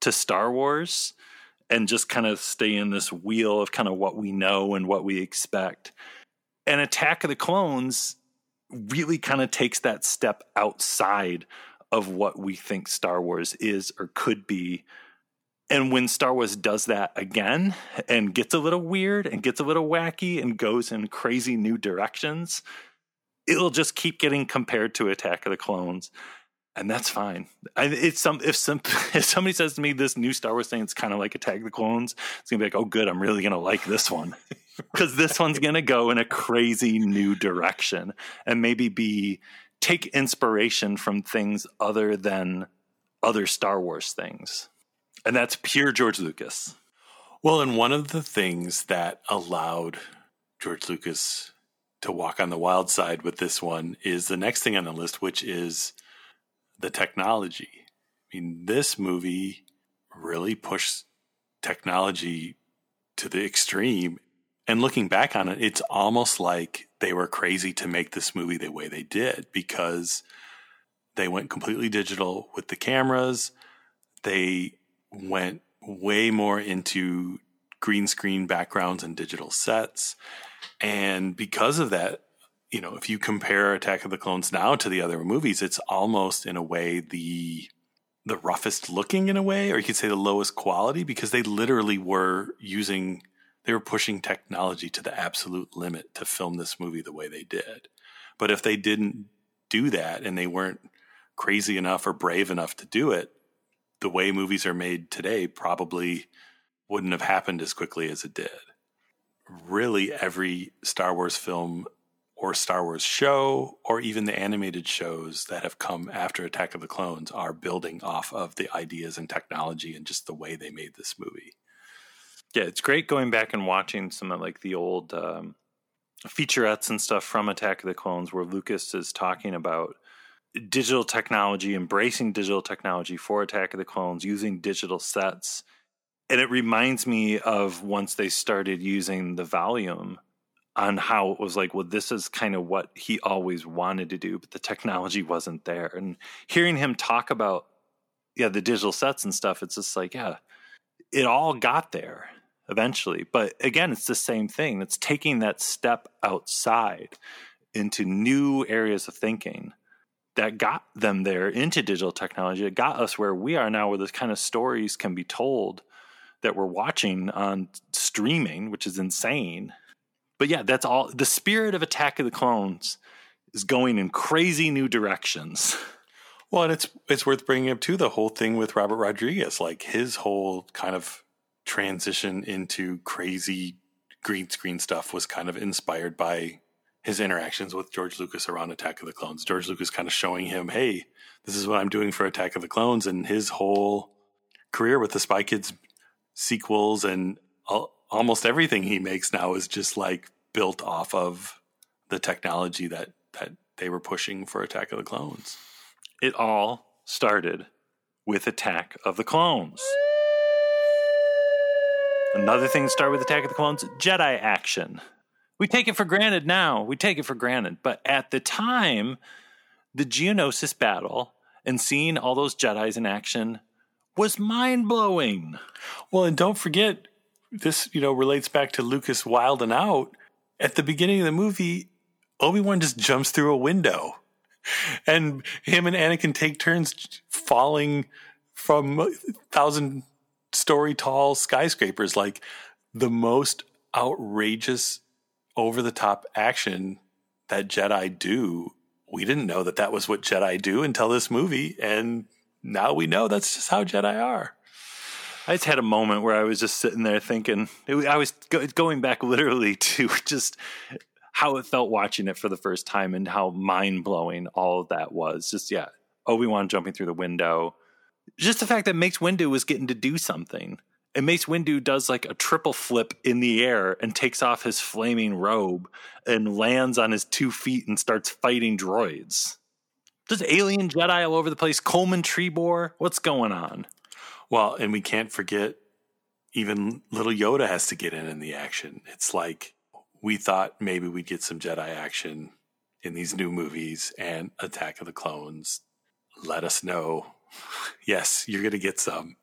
to Star Wars and just kind of stay in this wheel of kind of what we know and what we expect. And Attack of the Clones really kind of takes that step outside of what we think Star Wars is or could be and when Star Wars does that again and gets a little weird and gets a little wacky and goes in crazy new directions, it'll just keep getting compared to Attack of the Clones. And that's fine. I, it's some if some *laughs* if somebody says to me this new Star Wars thing, it's kind of like Attack of the Clones. It's gonna be like, oh, good, I'm really gonna like this one *laughs* because this one's gonna go in a crazy new direction and maybe be take inspiration from things other than other Star Wars things. And that's pure George Lucas. Well, and one of the things that allowed George Lucas to walk on the wild side with this one is the next thing on the list, which is the technology. I mean, this movie really pushed technology to the extreme. And looking back on it, it's almost like they were crazy to make this movie the way they did because they went completely digital with the cameras. They went way more into green screen backgrounds and digital sets. And because of that, you know, if you compare Attack of the Clones now to the other movies, it's almost in a way the the roughest looking in a way, or you could say the lowest quality, because they literally were using they were pushing technology to the absolute limit to film this movie the way they did. But if they didn't do that and they weren't crazy enough or brave enough to do it, the way movies are made today probably wouldn't have happened as quickly as it did. Really, every Star Wars film or Star Wars show or even the animated shows that have come after Attack of the Clones are building off of the ideas and technology and just the way they made this movie. Yeah, it's great going back and watching some of like the old um, featurettes and stuff from Attack of the Clones where Lucas is talking about digital technology, embracing digital technology for Attack of the Clones, using digital sets. And it reminds me of once they started using the volume on how it was like, well, this is kind of what he always wanted to do, but the technology wasn't there. And hearing him talk about, yeah, the digital sets and stuff, it's just like, yeah, it all got there eventually. But again, it's the same thing. It's taking that step outside into new areas of thinking that got them there into digital technology. It got us where we are now, where this kind of stories can be told that we're watching on streaming, which is insane. But yeah, that's all. The spirit of Attack of the Clones is going in crazy new directions. *laughs* Well, and it's it's worth bringing up too the whole thing with Robert Rodriguez, like his whole kind of transition into crazy green screen stuff was kind of inspired by his interactions with George Lucas around Attack of the Clones. George Lucas kind of showing him, hey, this is what I'm doing for Attack of the Clones. And his whole career with the Spy Kids sequels and almost everything he makes now is just like built off of the technology that, that they were pushing for Attack of the Clones. It all started with Attack of the Clones. Another thing to start with Attack of the Clones Jedi action. We take it for granted now. We take it for granted. But at the time, the Geonosis battle and seeing all those Jedi's in action was mind blowing. Well, and don't forget, this you know relates back to Lucas Wild and Out. At the beginning of the movie, Obi Wan just jumps through a window, and him and Anakin take turns falling from thousand story tall skyscrapers. Like the most outrageous over the top action that Jedi do. We didn't know that that was what Jedi do until this movie, and now we know that's just how Jedi are. I just had a moment where I was just sitting there thinking, I was going back literally *laughs* to just how it felt watching it for the first time and how mind blowing all of that was. Just, yeah, Obi Wan jumping through the window. Just the fact that Mace Windu was getting to do something and Mace Windu does like a triple flip in the air and takes off his flaming robe and lands on his two feet and starts fighting droids. Just alien Jedi all over the place. Coleman Trebor, what's going on? Well, and we can't forget even little Yoda has to get in in the action. It's like we thought maybe we'd get some Jedi action in these new movies and Attack of the Clones. Let us know. *laughs* yes, you're going to get some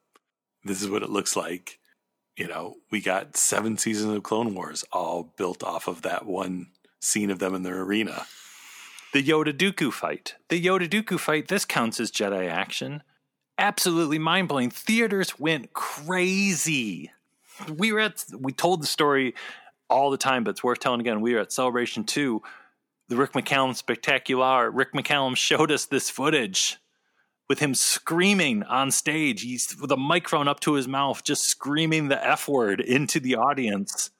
this is what it looks like. You know, we got seven seasons of Clone Wars all built off of that one scene of them in their arena. The Yoda Dooku fight. The Yoda Dooku fight, this counts as Jedi action. Absolutely mind blowing. Theaters went crazy. We were at, we told the story all the time, but it's worth telling again. We were at Celebration 2, the Rick McCallum Spectacular. Rick McCallum showed us this footage with him screaming on stage. He's with a microphone up to his mouth, just screaming the F word into the audience.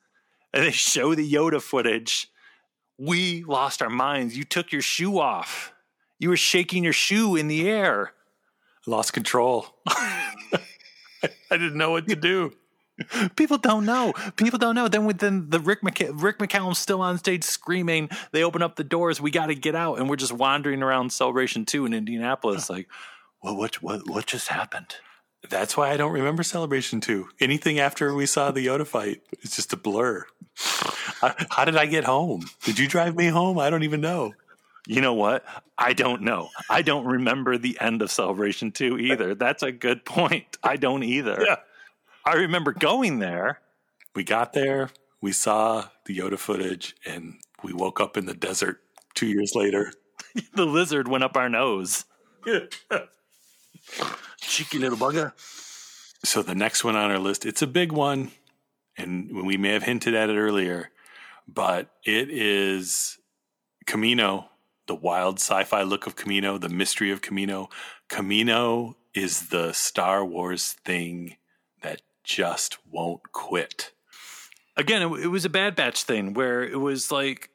And they show the Yoda footage. We lost our minds. You took your shoe off. You were shaking your shoe in the air. I lost control. *laughs* I didn't know what to do. People don't know. People don't know. Then within the Rick McC- Rick McCallum's still on stage screaming. They open up the doors. We got to get out, and we're just wandering around Celebration Two in Indianapolis, like well, what what what just happened? That's why I don't remember Celebration 2. Anything after we saw the Yoda fight, it's just a blur. How, how did I get home? Did you drive me home? I don't even know. You know what? I don't know. I don't remember the end of Celebration 2 either. That's a good point. I don't either. Yeah. I remember going there. We got there, we saw the Yoda footage, and we woke up in the desert two years later. *laughs* the lizard went up our nose. *laughs* Cheeky little bugger. So the next one on our list, it's a big one, and we may have hinted at it earlier, but it is Kamino, the wild sci-fi look of Kamino, the mystery of Kamino. Kamino is the Star Wars thing that just won't quit. Again, it, it was a Bad Batch thing where it was like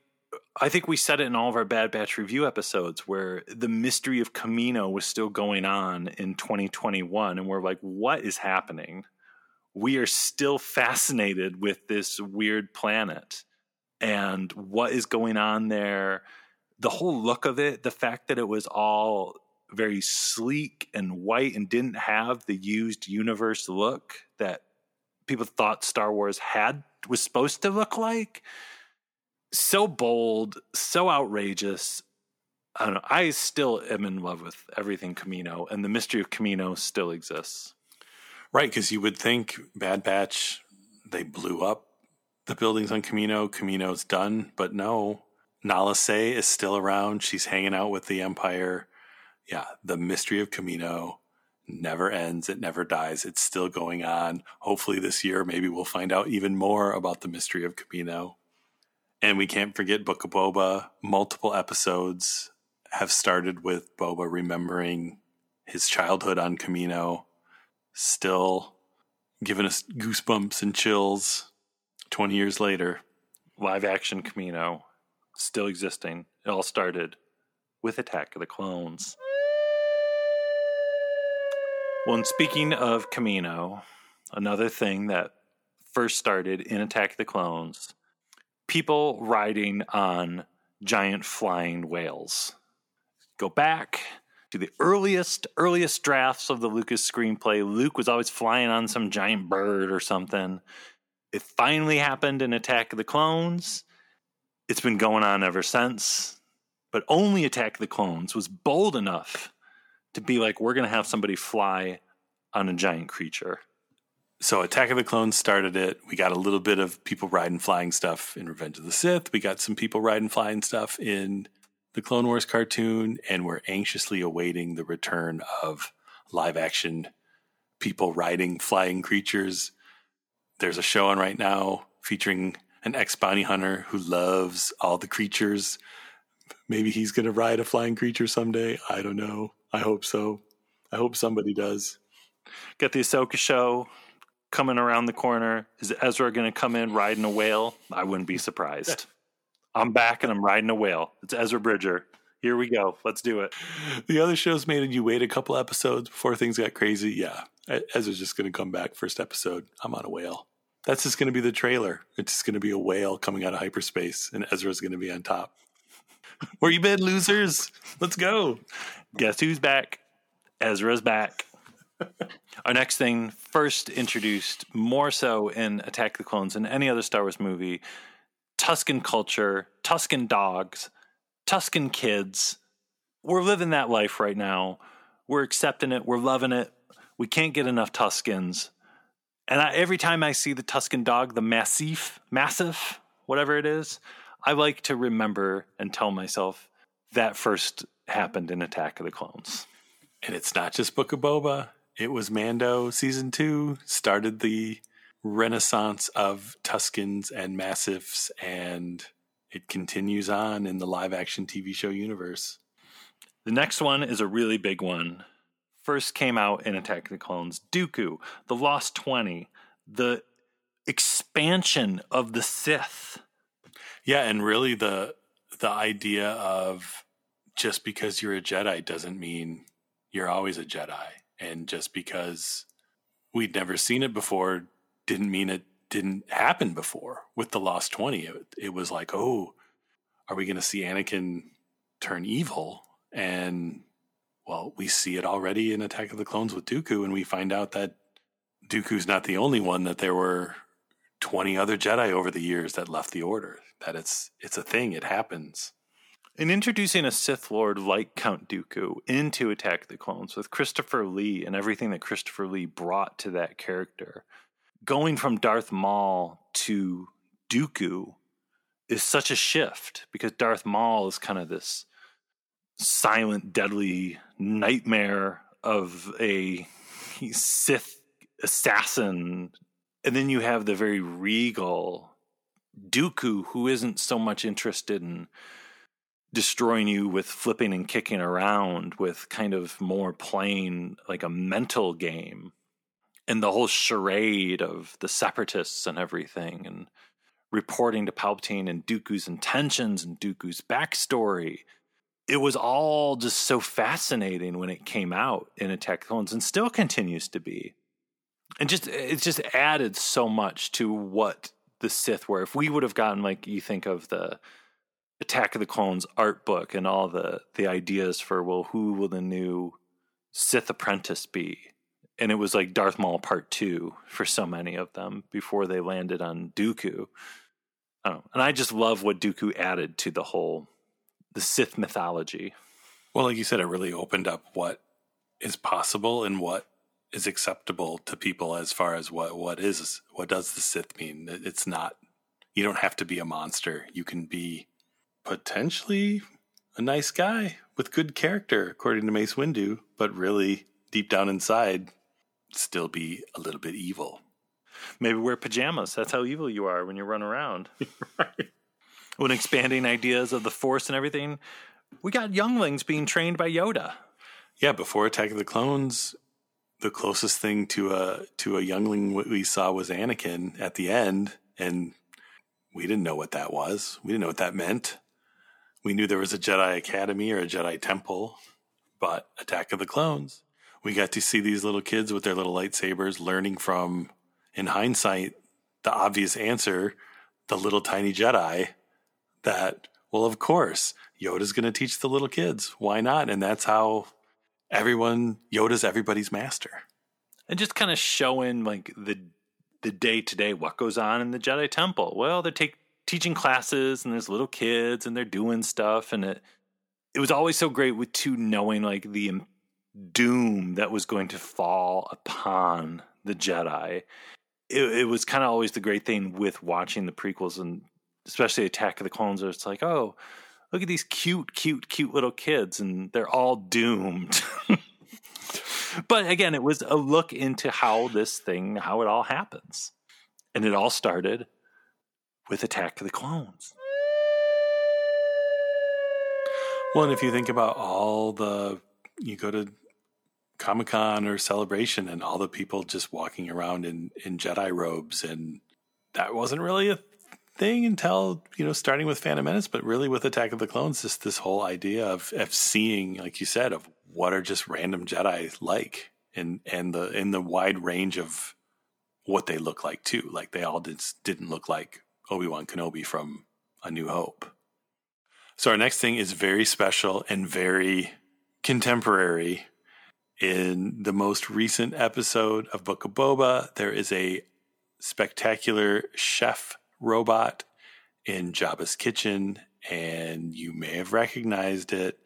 I think we said it in all of our Bad Batch review episodes where the mystery of Kamino was still going on in 2021. And we're like, what is happening? We are still fascinated with this weird planet and what is going on there. The whole look of it, the fact that it was all very sleek and white and didn't have the used universe look that people thought Star Wars had was supposed to look like so bold, so outrageous. I don't know. I still am in love with everything Kamino, and the mystery of Kamino still exists. Right, because you would think Bad Batch, they blew up the buildings on Kamino. Kamino's done, but no. Nala Se is still around. She's hanging out with the Empire. Yeah, the mystery of Kamino never ends. It never dies. It's still going on. Hopefully, this year, maybe we'll find out even more about the mystery of Kamino. And we can't forget Book of Boba. Multiple episodes have started with Boba remembering his childhood on Kamino, still giving us goosebumps and chills 20 years later. Live action Kamino still existing. It all started with Attack of the Clones. Well, and speaking of Kamino, another thing that first started in Attack of the Clones people riding on giant flying whales. Go back to the earliest, earliest drafts of the Lucas screenplay. Luke was always flying on some giant bird or something. It finally happened in Attack of the Clones. It's been going on ever since. But only Attack of the Clones was bold enough to be like, we're going to have somebody fly on a giant creature. So Attack of the Clones started it. We got a little bit of people riding flying stuff in Revenge of the Sith. We got some people riding flying stuff in the Clone Wars cartoon, and we're anxiously awaiting the return of live action people riding flying creatures. There's a show on right now featuring an ex bounty hunter who loves all the creatures. Maybe he's going to ride a flying creature someday. I don't know. I hope so. I hope somebody does. Got the Ahsoka show coming around the corner. Is Ezra going to come in riding a whale? I wouldn't be surprised. *laughs* I'm back and I'm riding a whale. It's Ezra Bridger. Here we go. Let's do it. The other shows made and you wait a couple episodes before things got crazy. Yeah, Ezra's just going to come back first episode. I'm on a whale. That's just going to be the trailer. It's just going to be a whale coming out of hyperspace, and Ezra's going to be on top. Where you been, losers? Let's go. Guess who's back? Ezra's back. *laughs* Our next thing, first introduced more so in Attack the Clones than any other Star Wars movie Tusken culture, Tusken dogs, Tusken kids. We're living that life right now. We're accepting it. We're loving it. We can't get enough Tuskens. And I, every time I see the Tusken dog, the Massiff, Massive, whatever it is, I like to remember and tell myself that first happened in Attack of the Clones. And it's not just Book of Boba it was Mando season two started the renaissance of Tuskens and Massiffs, and it continues on in the live action TV show universe. The next one is a really big one. First came out in Attack of the Clones Dooku, The Lost 20, the expansion of the Sith. Yeah, and really the the idea of just because you're a Jedi doesn't mean you're always a Jedi. And just because we'd never seen it before didn't mean it didn't happen before with the Lost 20. It, it was like, oh, are we going to see Anakin turn evil? And well, we see it already in Attack of the Clones with Dooku, and we find out that Dooku's not the only one, that there were 20 other Jedi over the years that left the Order. That it's it's a thing, it happens. In introducing a Sith Lord like Count Dooku into Attack the Clones with Christopher Lee and everything that Christopher Lee brought to that character, going from Darth Maul to Dooku is such a shift because Darth Maul is kind of this silent, deadly nightmare of a Sith assassin. And then you have the very regal Dooku, who isn't so much interested in destroying you with flipping and kicking around with kind of more playing like a mental game and the whole charade of the separatists and everything and reporting to Palpatine and Dooku's intentions and Dooku's backstory. It was all just so fascinating when it came out in Attack Clones and still continues to be. And just it just added so much to what the Sith were. If we would have gotten like you think of the Attack of the Clones art book and all the the ideas for well, who will the new Sith apprentice be? And it was like Darth Maul Part Two for so many of them before they landed on Dooku. And I just love what Dooku added to the whole the Sith mythology. Well, like you said, it really opened up what is possible and what is acceptable to people as far as what what is what does the Sith mean? It's not you don't have to be a monster. You can be potentially a nice guy with good character, according to Mace Windu, but really deep down inside, still be a little bit evil. Maybe wear pajamas. That's how evil you are when you run around. *laughs* right. When expanding ideas of the Force and everything, we got younglings being trained by Yoda. Yeah, before Attack of the Clones, the closest thing to a to a youngling we saw was Anakin at the end, and we didn't know what that was. We didn't know what that meant. We knew there was a Jedi Academy or a Jedi Temple, but Attack of the Clones, we got to see these little kids with their little lightsabers learning from, in hindsight, the obvious answer, the little tiny Jedi. That well, of course, Yoda's going to teach the little kids. Why not? And that's how everyone Yoda's everybody's master. And just kind of showing like the the day to day what goes on in the Jedi Temple. Well, they're take, teaching classes and there's little kids and they're doing stuff and it it was always so great with two knowing like the doom that was going to fall upon the Jedi. It, it was kind of always the great thing with watching the prequels and especially Attack of the Clones. Where it's like, oh, look at these cute, cute, cute little kids, and they're all doomed. *laughs* but again, it was a look into how this thing, how it all happens. And it all started with Attack of the Clones. Well, and if you think about all the, you go to Comic Con or Celebration and all the people just walking around in, in Jedi robes, and that wasn't really a thing until you know starting with Phantom Menace, but really with Attack of the Clones, just this whole idea of of seeing, like you said, of what are just random Jedi like, and and the in the wide range of what they look like too. Like they all did, didn't look like Obi Wan Kenobi from A New Hope. So our next thing is very special and very contemporary. In the most recent episode of Book of Boba, there is a spectacular chef robot in Jabba's kitchen, and you may have recognized it.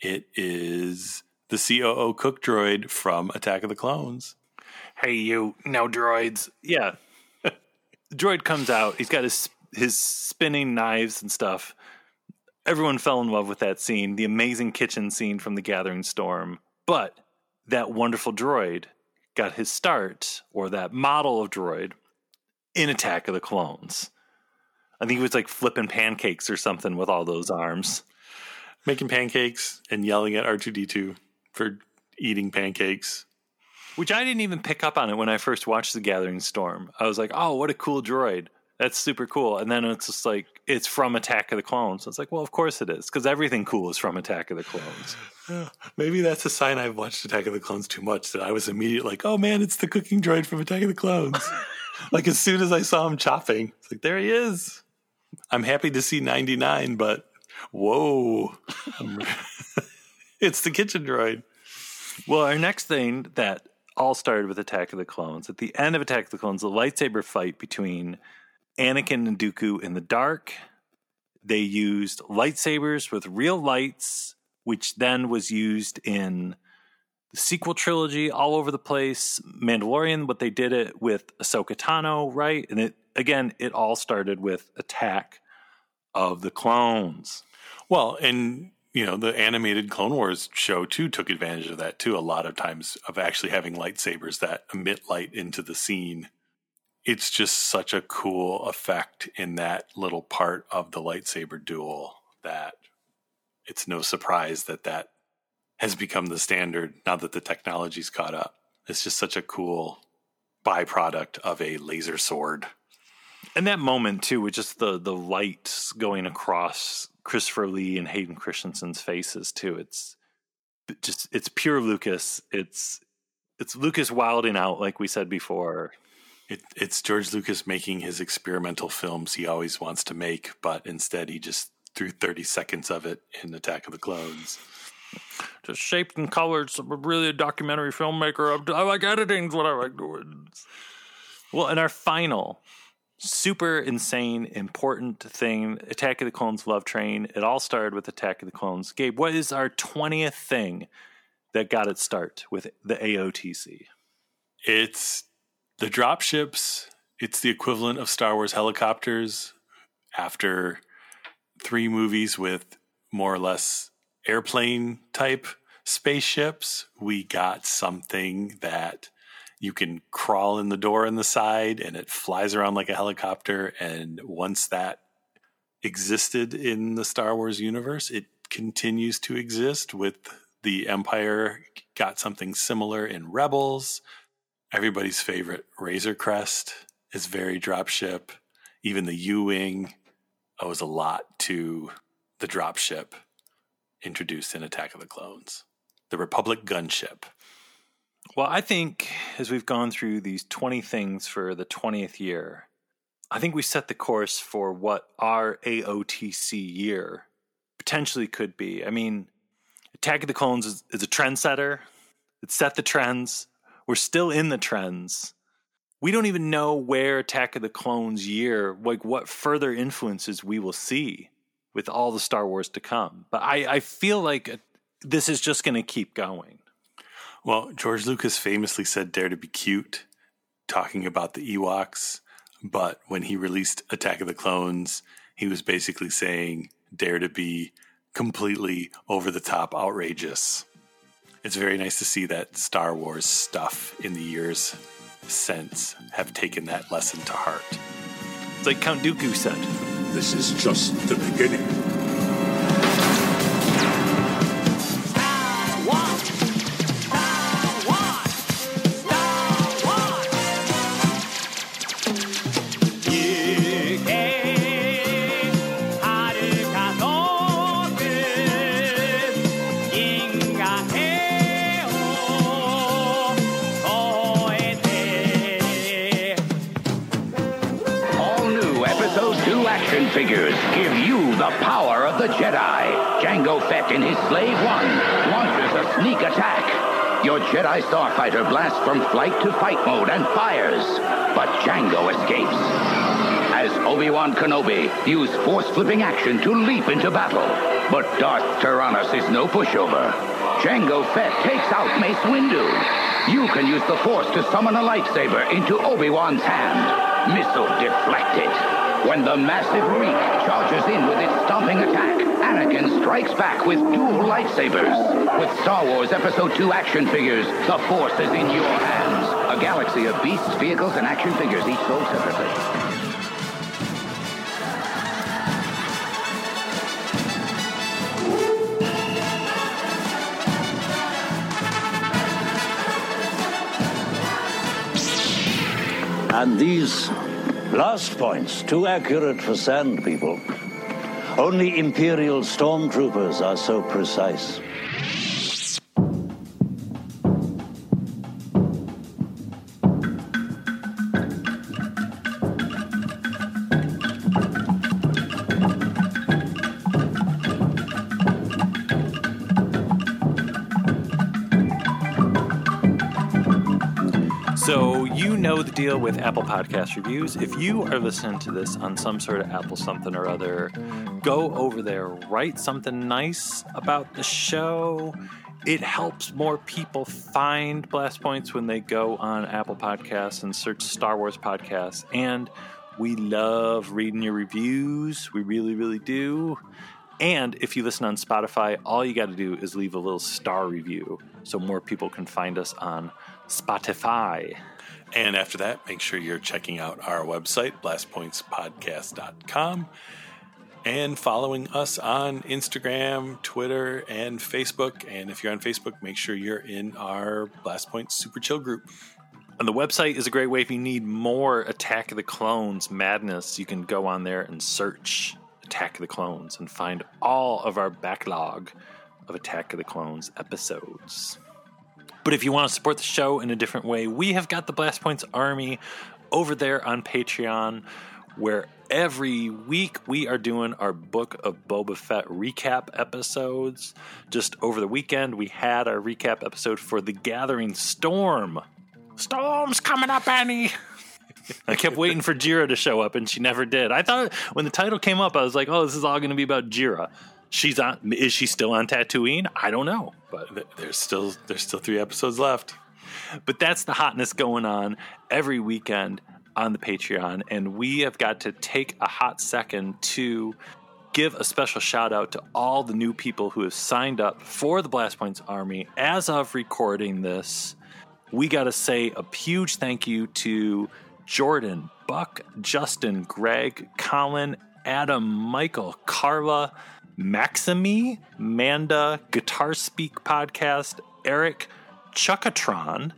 It is the COO cook droid from Attack of the Clones. Hey, you, no droids. Yeah. Droid comes out. He's got his his spinning knives and stuff. Everyone fell in love with that scene, the amazing kitchen scene from The Gathering Storm. But that wonderful droid got his start, or that model of droid, in Attack of the Clones. I think he was like flipping pancakes or something with all those arms. Making pancakes and yelling at R2D2 for eating pancakes. Which I didn't even pick up on it when I first watched The Gathering Storm. I was like, oh, what a cool droid. That's super cool. And then it's just like, it's from Attack of the Clones. It's like, well, of course it is, because everything cool is from Attack of the Clones. *sighs* Maybe that's a sign I've watched Attack of the Clones too much that I was immediately like, oh man, it's the cooking droid from Attack of the Clones. *laughs* like as soon as I saw him chopping, it's like, there he is. I'm happy to see 99, but whoa. *laughs* *laughs* it's the kitchen droid. Well, our next thing that all started with Attack of the Clones. At the end of Attack of the Clones, the lightsaber fight between Anakin and Dooku in the dark. They used lightsabers with real lights, which then was used in the sequel trilogy all over the place. Mandalorian, but they did it with Ahsoka Tano, right? And it again, it all started with Attack of the Clones. Well, and you know, the animated Clone Wars show too took advantage of that too. A lot of times of actually having lightsabers that emit light into the scene. It's just such a cool effect in that little part of the lightsaber duel that it's no surprise that that has become the standard now that the technology's caught up. It's just such a cool byproduct of a laser sword. And that moment too, with just the the lights going across Christopher Lee and Hayden Christensen's faces too. It's just it's pure Lucas. It's it's Lucas wilding out, like we said before. It, it's George Lucas making his experimental films he always wants to make, but instead he just threw 30 seconds of it in Attack of the Clones. Just shaped and colored. So I'm really a documentary filmmaker. I like editing. Is what I like doing. Well, in our final super insane important thing. Attack of the clones love train. It all started with attack of the clones. Gabe what is our 20th thing that got its start with the aotc it's the dropships. It's the equivalent of star wars helicopters after three movies with more or less airplane type spaceships. We got something that you can crawl in the door in the side and it flies around like a helicopter. And once that existed in the Star Wars universe, it continues to exist with the Empire got something similar in Rebels. Everybody's favorite Razor Crest is very dropship. Even the U Wing owes a lot to the dropship introduced in Attack of the Clones. The Republic gunship. Well, I think as we've gone through these 20 things for the 20th year, I think we set the course for what our AOTC year potentially could be. I mean, Attack of the Clones is, is a trendsetter, it set the trends. We're still in the trends. We don't even know where Attack of the Clones year, like what further influences we will see with all the Star Wars to come. But I, I feel like uh, this is just going to keep going. Well, George Lucas famously said Dare to be cute, talking about the Ewoks. But when he released Attack of the Clones, he was basically saying Dare to be completely over the top outrageous. It's very nice to see that Star Wars stuff in the years since have taken that lesson to heart. It's like Count Dooku said. This is just the beginning. From flight to fight mode and fires, but Jango escapes. As Obi-Wan Kenobi used force-flipping action to leap into battle, but Darth Tyrannus is no pushover. Jango Fett takes out Mace Windu. You can use the Force to summon a lightsaber into Obi-Wan's hand. Missile deflected. When the massive Reek charges in with its stomping attack, Anakin strikes back with dual lightsabers. With Star Wars Episode 2 action figures, the Force is in your hands. A galaxy of beasts, vehicles, and action figures, each sold separately. And these last points, too accurate for sand people. Only Imperial stormtroopers are so precise. So, you know the deal with Apple Podcast reviews. If you are listening to this on some sort of Apple something or other, go over there, write something nice about the show. It helps more people find Blast Points when they go on Apple Podcasts and search Star Wars Podcasts. And we love reading your reviews. We really, really do. And if you listen on Spotify, all you got to do is leave a little star review so more people can find us on Spotify. And after that, make sure you're checking out our website, blastpointspodcast.com, and following us on Instagram, Twitter, and Facebook. And if you're on Facebook, make sure you're in our Blast Point Super Chill group. And the website is a great way if you need more Attack of the Clones madness. You can go on there and search Attack of the Clones and find all of our backlog of Attack of the Clones episodes. But if you want to support the show in a different way, we have got the Blast Points Army over there on Patreon, where every week we are doing our Book of Boba Fett recap episodes. Just over the weekend, we had our recap episode for The Gathering Storm. Storm's coming up, Ani. I kept waiting for Jira to show up, and she never did. I thought when the title came up, I was like, "Oh, this is all going to be about Jira." She's on. Is she still on Tatooine? I don't know, but there's still there's still three episodes left. But that's the hotness going on every weekend on the Patreon, and we have got to take a hot second to give a special shout out to all the new people who have signed up for the Blast Points Army as of recording this. We got to say a huge thank you to Jordan, Buck, Justin, Greg, Colin, Adam, Michael, Carla, Maximi, Manda, Guitar Speak Podcast, Eric, Chuckatron,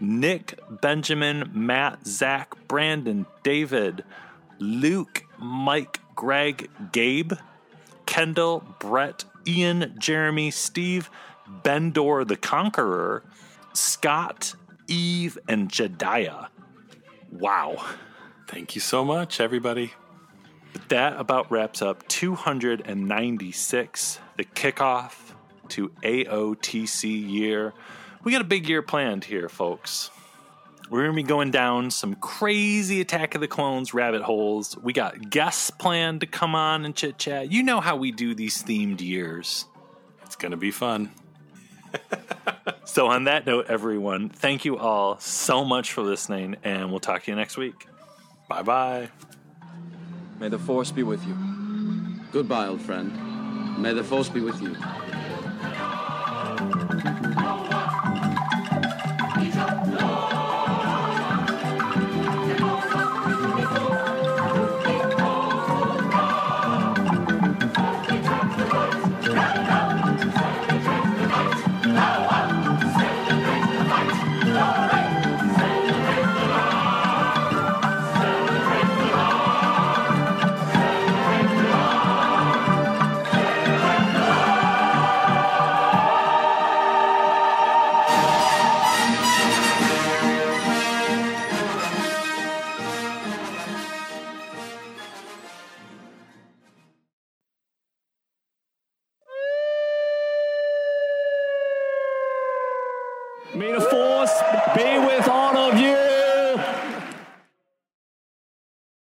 Nick, Benjamin, Matt, Zach, Brandon, David, Luke, Mike, Greg, Gabe, Kendall, Brett, Ian, Jeremy, Steve, Bendor the Conqueror, Scott, Eve, and Jediah. Wow. Thank you so much, everybody. But that about wraps up 296, the kickoff to AOTC year. We got a big year planned here, folks. We're going to be going down some crazy Attack of the Clones rabbit holes. We got guests planned to come on and chit chat. You know how we do these themed years. It's going to be fun. *laughs* so, on that note, everyone, thank you all so much for listening, and we'll talk to you next week. Bye bye. May the Force be with you. Goodbye, old friend. May the Force be with you.